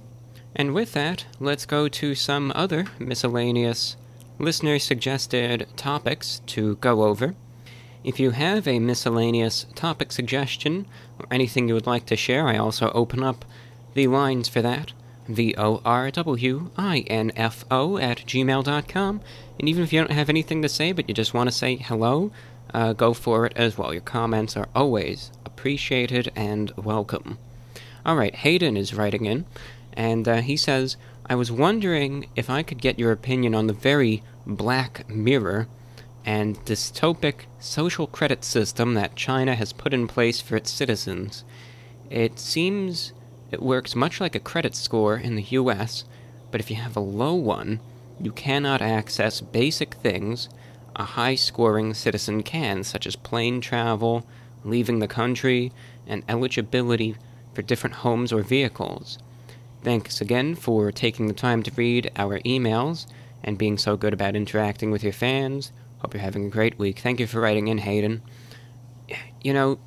And with that, let's go to some other miscellaneous listener suggested topics to go over. If you have a miscellaneous topic suggestion or anything you would like to share, I also open up the lines for that. V O R W I N F O at gmail.com. And even if you don't have anything to say, but you just want to say hello, uh, go for it as well. Your comments are always appreciated and welcome. Alright, Hayden is writing in, and uh, he says, I was wondering if I could get your opinion on the very Black Mirror and dystopic social credit system that China has put in place for its citizens. It seems it works much like a credit score in the US, but if you have a low one, you cannot access basic things a high scoring citizen can, such as plane travel, leaving the country, and eligibility for different homes or vehicles. Thanks again for taking the time to read our emails and being so good about interacting with your fans. Hope you're having a great week. Thank you for writing in, Hayden. You know,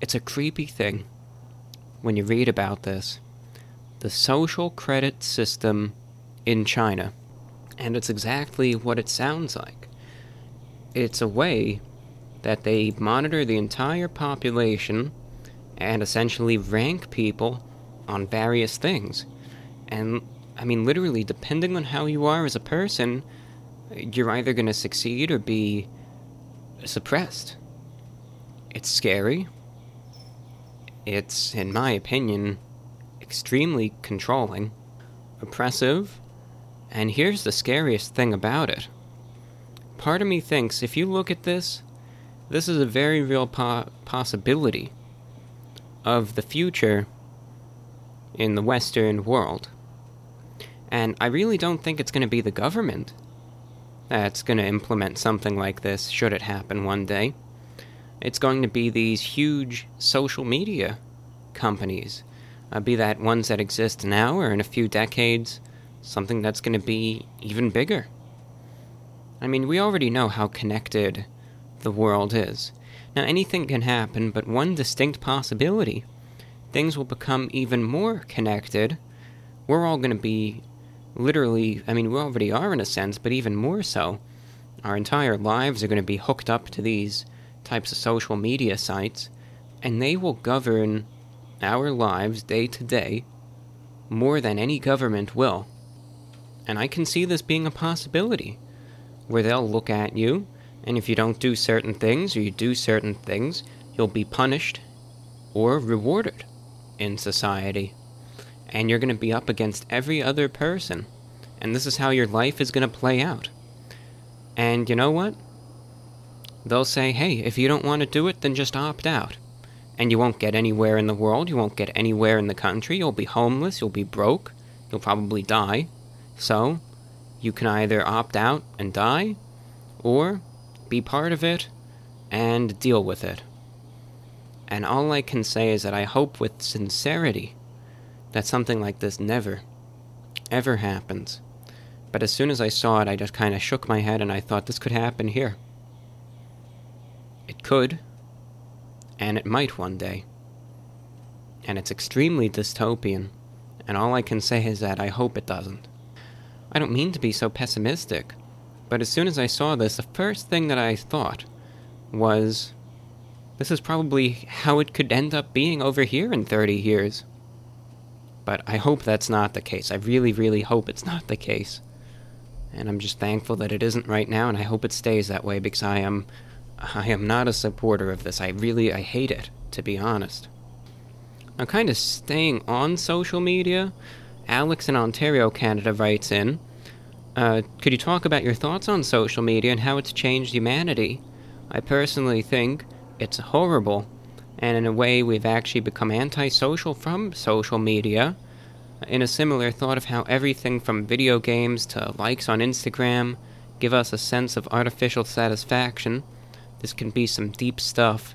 it's a creepy thing when you read about this. The social credit system in China. And it's exactly what it sounds like. It's a way that they monitor the entire population and essentially rank people on various things. And, I mean, literally, depending on how you are as a person, you're either going to succeed or be suppressed. It's scary. It's, in my opinion, extremely controlling, oppressive, and here's the scariest thing about it. Part of me thinks if you look at this, this is a very real po- possibility of the future in the Western world. And I really don't think it's going to be the government that's going to implement something like this should it happen one day. It's going to be these huge social media companies, uh, be that ones that exist now or in a few decades, something that's going to be even bigger. I mean, we already know how connected the world is. Now, anything can happen, but one distinct possibility things will become even more connected. We're all going to be literally, I mean, we already are in a sense, but even more so. Our entire lives are going to be hooked up to these types of social media sites, and they will govern our lives day to day more than any government will. And I can see this being a possibility, where they'll look at you, and if you don't do certain things or you do certain things, you'll be punished or rewarded in society and you're going to be up against every other person. And this is how your life is going to play out. And you know what? They'll say, hey, if you don't want to do it, then just opt out. And you won't get anywhere in the world, you won't get anywhere in the country, you'll be homeless, you'll be broke, you'll probably die. So, you can either opt out and die, or be part of it and deal with it. And all I can say is that I hope with sincerity that something like this never, ever happens. But as soon as I saw it, I just kind of shook my head and I thought this could happen here. It could. and it might one day. And it's extremely dystopian, and all I can say is that I hope it doesn't. I don't mean to be so pessimistic, but as soon as I saw this, the first thing that I thought was this is probably how it could end up being over here in 30 years. But I hope that's not the case. I really, really hope it's not the case. And I'm just thankful that it isn't right now, and I hope it stays that way because I am I am not a supporter of this. I really I hate it, to be honest. I'm kind of staying on social media. Alex in Ontario, Canada writes in uh, Could you talk about your thoughts on social media and how it's changed humanity? I personally think it's horrible, and in a way, we've actually become antisocial from social media. In a similar thought of how everything from video games to likes on Instagram give us a sense of artificial satisfaction. This can be some deep stuff,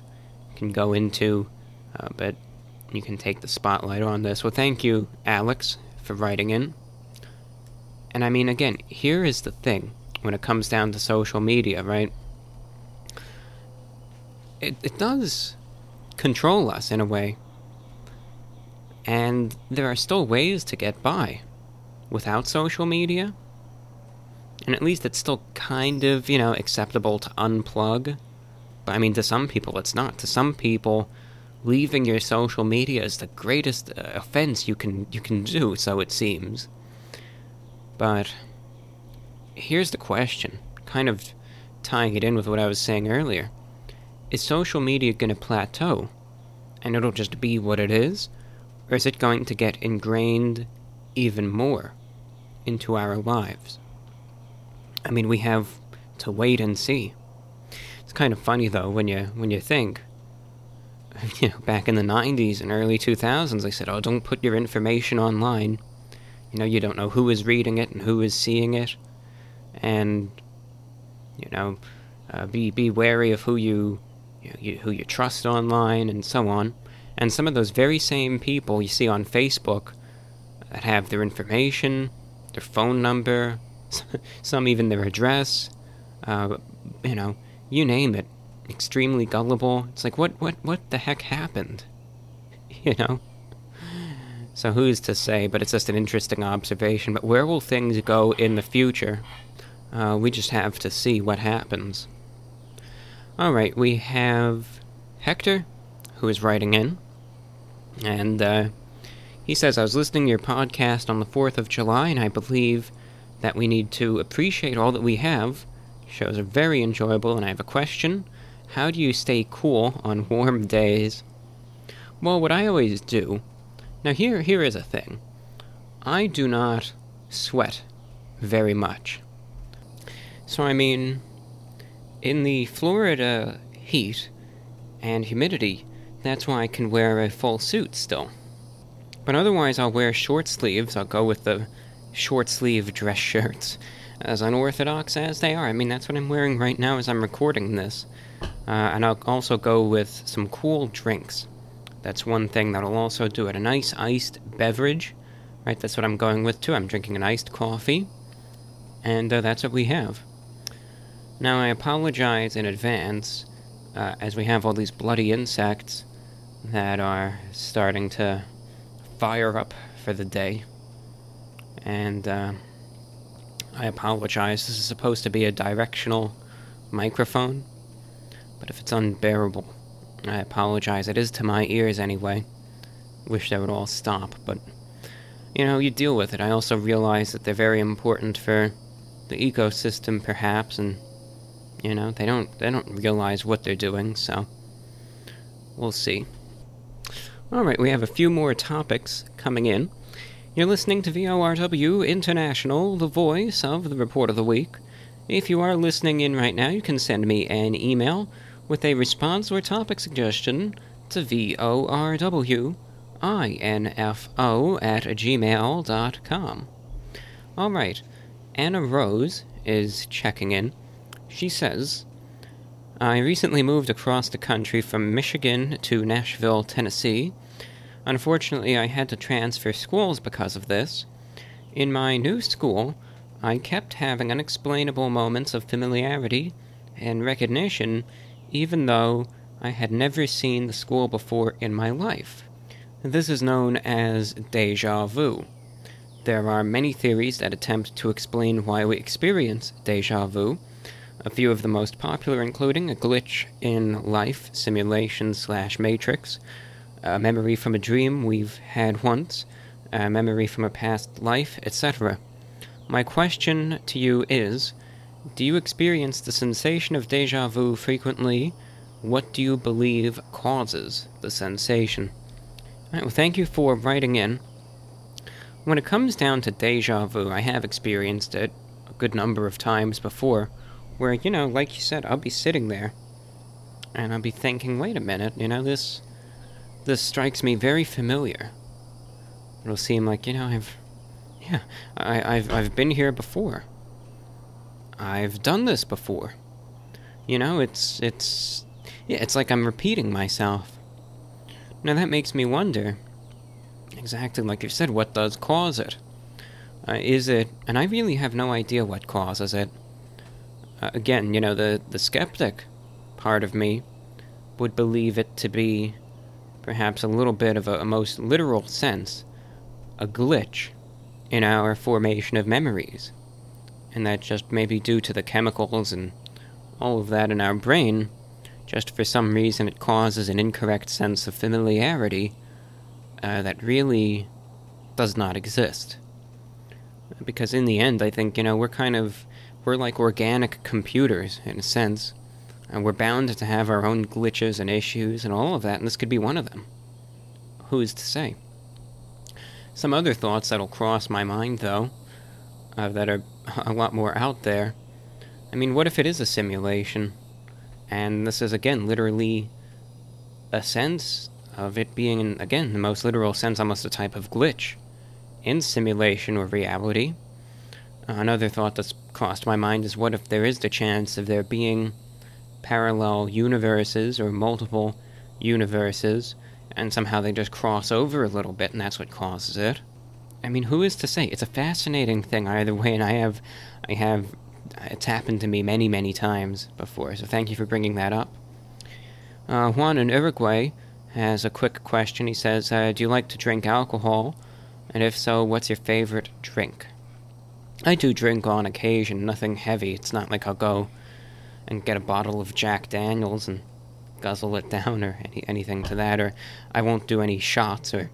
you can go into, uh, but you can take the spotlight on this. Well, thank you, Alex, for writing in. And I mean, again, here is the thing when it comes down to social media, right? It, it does control us in a way. And there are still ways to get by without social media. And at least it's still kind of, you know, acceptable to unplug. But I mean, to some people, it's not. To some people, leaving your social media is the greatest uh, offense you can you can do. So it seems. But here's the question, kind of tying it in with what I was saying earlier: Is social media going to plateau, and it'll just be what it is, or is it going to get ingrained even more into our lives? I mean, we have to wait and see. It's kind of funny though when you when you think. You know, back in the '90s and early 2000s, they said, "Oh, don't put your information online." You know, you don't know who is reading it and who is seeing it, and you know, uh, be be wary of who you, you, you who you trust online and so on. And some of those very same people you see on Facebook that have their information, their phone number, some even their address, uh, you know, you name it, extremely gullible. It's like, what, what, what the heck happened? You know? So who's to say, but it's just an interesting observation. But where will things go in the future? Uh, we just have to see what happens. Alright, we have Hector, who is writing in. And uh, he says, I was listening to your podcast on the 4th of July, and I believe that we need to appreciate all that we have. Shows are very enjoyable, and I have a question. How do you stay cool on warm days? Well, what I always do. Now, here, here is a thing. I do not sweat very much. So, I mean, in the Florida heat and humidity, that's why I can wear a full suit still. But otherwise, I'll wear short sleeves. I'll go with the short sleeve dress shirts, as unorthodox as they are. I mean, that's what I'm wearing right now as I'm recording this. Uh, and I'll also go with some cool drinks. That's one thing that I'll also do it. A nice iced beverage, right? That's what I'm going with too. I'm drinking an iced coffee, and uh, that's what we have. Now, I apologize in advance, uh, as we have all these bloody insects that are starting to fire up for the day. And uh, I apologize. This is supposed to be a directional microphone, but if it's unbearable, I apologize. It is to my ears anyway. Wish they would all stop, but you know, you deal with it. I also realize that they're very important for the ecosystem, perhaps, and you know, they don't they don't realize what they're doing. So we'll see. All right, we have a few more topics coming in. You're listening to VORW International, the voice of the Report of the Week. If you are listening in right now, you can send me an email with a response or topic suggestion to VORWINFO at gmail.com. Alright, Anna Rose is checking in. She says, I recently moved across the country from Michigan to Nashville, Tennessee. Unfortunately, I had to transfer schools because of this. In my new school, I kept having unexplainable moments of familiarity and recognition, even though I had never seen the school before in my life. This is known as deja vu. There are many theories that attempt to explain why we experience deja vu, a few of the most popular including a glitch in life, simulation slash matrix, a memory from a dream we've had once, a memory from a past life, etc. My question to you is Do you experience the sensation of deja vu frequently? What do you believe causes the sensation? All right, well, thank you for writing in. When it comes down to deja vu, I have experienced it a good number of times before, where, you know, like you said, I'll be sitting there and I'll be thinking, wait a minute, you know, this this strikes me very familiar. It'll seem like, you know, I've yeah, I, I've I've been here before. I've done this before. You know, it's it's yeah, it's like I'm repeating myself. Now that makes me wonder exactly like you said, what does cause it? Uh, is it, and I really have no idea what causes it. Uh, again, you know, the, the skeptic part of me would believe it to be perhaps a little bit of a, a most literal sense, a glitch in our formation of memories. And that just maybe due to the chemicals and all of that in our brain, just for some reason it causes an incorrect sense of familiarity uh, that really does not exist. Because in the end, I think, you know, we're kind of, we're like organic computers, in a sense. And we're bound to have our own glitches and issues and all of that, and this could be one of them. Who is to say? Some other thoughts that'll cross my mind, though, uh, that are a lot more out there. I mean, what if it is a simulation? And this is, again, literally a sense of it being, in, again, the most literal sense, almost a type of glitch in simulation or reality. Uh, another thought that's crossed my mind is what if there is the chance of there being parallel universes or multiple universes, and somehow they just cross over a little bit, and that's what causes it. I mean, who is to say? It's a fascinating thing either way, and I have, I have, it's happened to me many, many times before. So thank you for bringing that up. Uh, Juan in Uruguay has a quick question. He says, uh, Do you like to drink alcohol? And if so, what's your favorite drink? I do drink on occasion, nothing heavy. It's not like I'll go and get a bottle of Jack Daniels and guzzle it down or any, anything to that, or I won't do any shots, or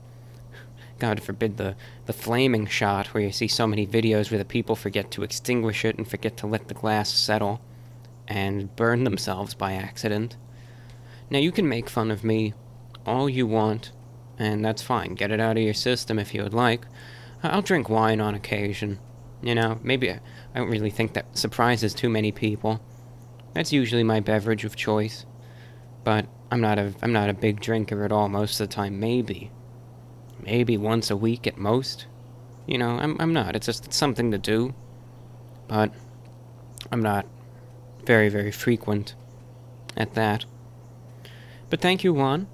God forbid the, the flaming shot where you see so many videos where the people forget to extinguish it and forget to let the glass settle and burn themselves by accident. Now, you can make fun of me all you want, and that's fine. Get it out of your system if you would like. I'll drink wine on occasion. You know, maybe I don't really think that surprises too many people. That's usually my beverage of choice. But I'm not a I'm not a big drinker at all most of the time. Maybe, maybe once a week at most. You know, I'm I'm not. It's just it's something to do. But I'm not very very frequent at that. But thank you, Juan.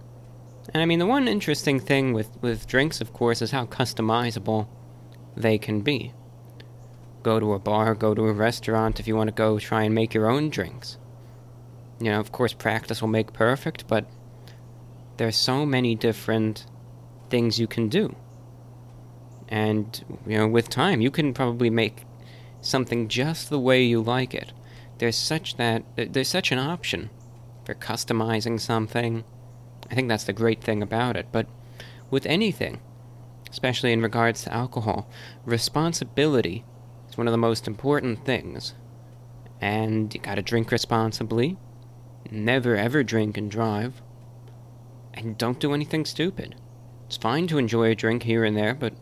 And I mean, the one interesting thing with, with drinks, of course, is how customizable they can be. Go to a bar, go to a restaurant if you want to go try and make your own drinks. You know, of course, practice will make perfect, but there's so many different things you can do. And, you know, with time, you can probably make something just the way you like it. There's such that, there's such an option for customizing something I think that's the great thing about it. But with anything, especially in regards to alcohol, responsibility is one of the most important things. And you gotta drink responsibly. Never ever drink and drive. And don't do anything stupid. It's fine to enjoy a drink here and there, but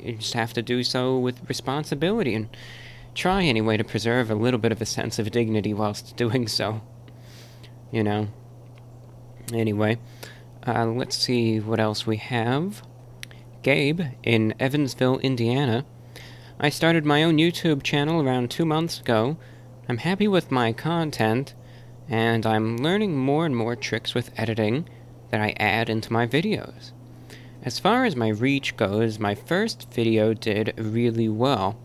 you just have to do so with responsibility and try anyway to preserve a little bit of a sense of dignity whilst doing so. You know? Anyway, uh, let's see what else we have. Gabe in Evansville, Indiana. I started my own YouTube channel around two months ago. I'm happy with my content, and I'm learning more and more tricks with editing that I add into my videos. As far as my reach goes, my first video did really well,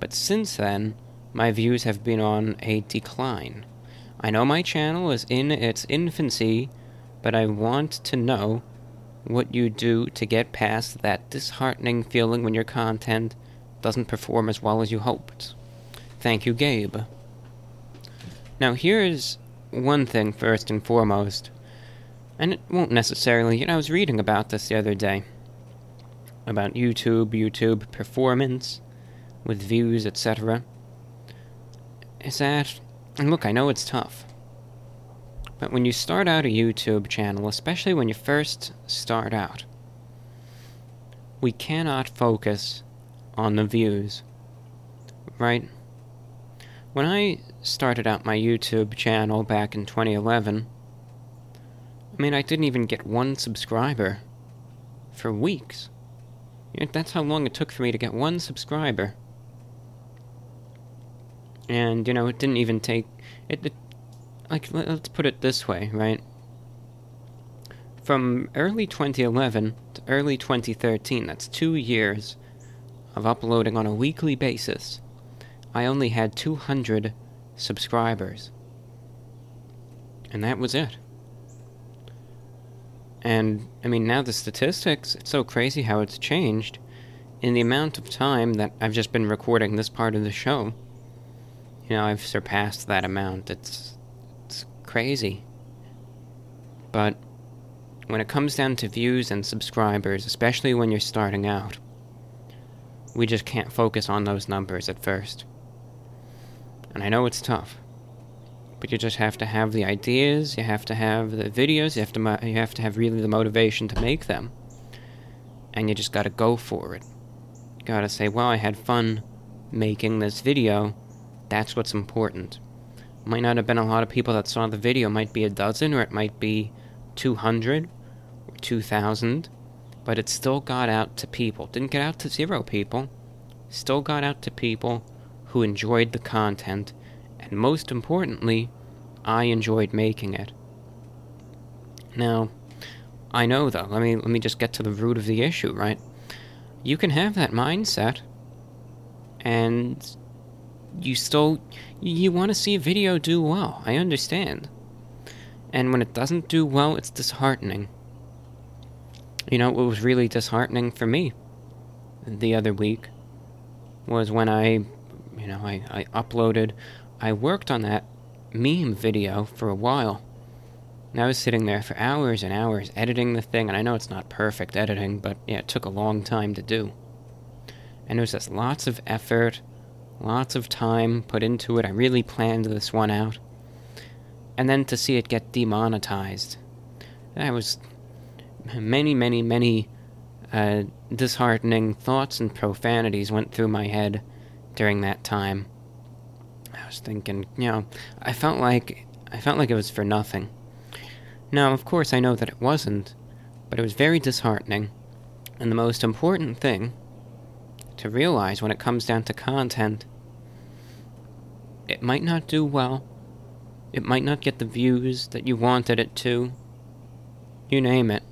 but since then, my views have been on a decline. I know my channel is in its infancy, but I want to know what you do to get past that disheartening feeling when your content doesn't perform as well as you hoped. Thank you, Gabe. Now, here's one thing first and foremost, and it won't necessarily, you know, I was reading about this the other day about YouTube, YouTube performance with views, etc. Is that, and look, I know it's tough, but when you start out a YouTube channel, especially when you first start out, we cannot focus on the views, right? When I started out my YouTube channel back in 2011, I mean, I didn't even get one subscriber for weeks. That's how long it took for me to get one subscriber. And, you know, it didn't even take. It, it like, let's put it this way, right? From early 2011 to early 2013, that's two years of uploading on a weekly basis, I only had 200 subscribers. And that was it. And, I mean, now the statistics, it's so crazy how it's changed. In the amount of time that I've just been recording this part of the show, you know, I've surpassed that amount. It's, it's crazy. But when it comes down to views and subscribers, especially when you're starting out, we just can't focus on those numbers at first. And I know it's tough. But you just have to have the ideas, you have to have the videos, you have to mo- you have to have really the motivation to make them. And you just got to go for it. You got to say, "Well, I had fun making this video. That's what's important." Might not have been a lot of people that saw the video, might be a dozen or it might be 200 or 2000, but it still got out to people. Didn't get out to zero people. Still got out to people who enjoyed the content and most importantly, I enjoyed making it. Now, I know though, let me let me just get to the root of the issue, right? You can have that mindset and you still you want to see a video do well. I understand. And when it doesn't do well, it's disheartening. You know, what was really disheartening for me the other week was when I, you know, I, I uploaded I worked on that meme video for a while. And I was sitting there for hours and hours editing the thing, and I know it's not perfect editing, but yeah, it took a long time to do. And it was just lots of effort, lots of time put into it. I really planned this one out. And then to see it get demonetized, that was many, many, many uh, disheartening thoughts and profanities went through my head during that time. I was thinking, you know, I felt like I felt like it was for nothing. Now, of course, I know that it wasn't, but it was very disheartening. And the most important thing to realize when it comes down to content, it might not do well. It might not get the views that you wanted it to. You name it.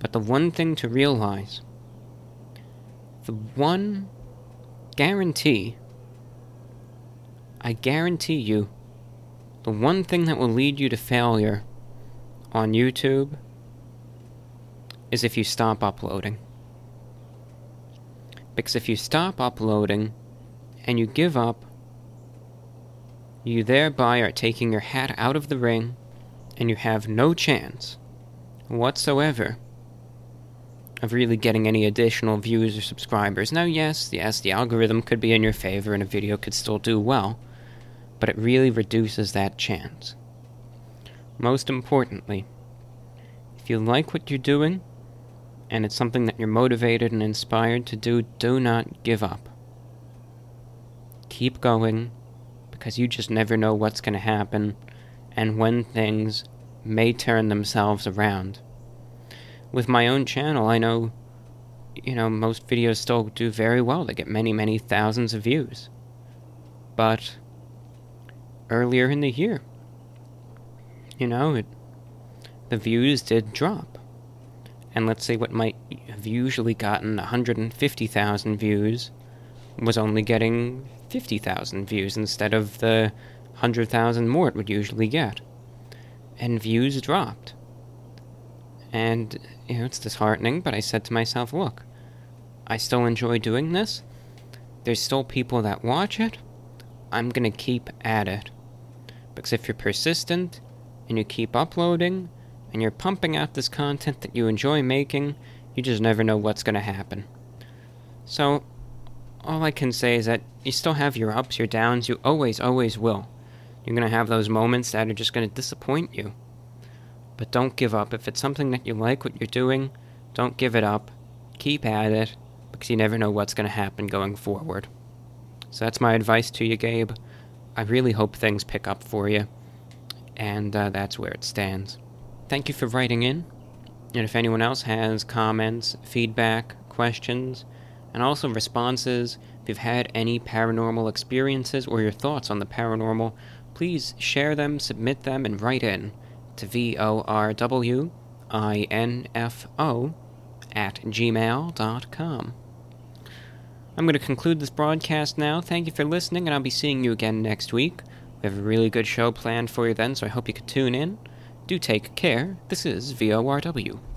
But the one thing to realize, the one guarantee I guarantee you, the one thing that will lead you to failure on YouTube is if you stop uploading. Because if you stop uploading and you give up, you thereby are taking your hat out of the ring and you have no chance whatsoever of really getting any additional views or subscribers. Now, yes, yes, the algorithm could be in your favor and a video could still do well but it really reduces that chance. Most importantly, if you like what you're doing, and it's something that you're motivated and inspired to do, do not give up. Keep going, because you just never know what's going to happen and when things may turn themselves around. With my own channel, I know, you know, most videos still do very well. They get many, many thousands of views. But earlier in the year. You know, it, the views did drop. And let's say what might have usually gotten 150,000 views was only getting 50,000 views instead of the 100,000 more it would usually get. And views dropped. And, you know, it's disheartening, but I said to myself, look, I still enjoy doing this. There's still people that watch it. I'm gonna keep at it. Because if you're persistent and you keep uploading and you're pumping out this content that you enjoy making, you just never know what's gonna happen. So, all I can say is that you still have your ups, your downs, you always, always will. You're gonna have those moments that are just gonna disappoint you. But don't give up. If it's something that you like what you're doing, don't give it up. Keep at it, because you never know what's gonna happen going forward. So that's my advice to you, Gabe. I really hope things pick up for you. And uh, that's where it stands. Thank you for writing in. And if anyone else has comments, feedback, questions, and also responses, if you've had any paranormal experiences or your thoughts on the paranormal, please share them, submit them, and write in to V O R W I N F O at gmail.com. I'm going to conclude this broadcast now. Thank you for listening, and I'll be seeing you again next week. We have a really good show planned for you then, so I hope you could tune in. Do take care. This is VORW.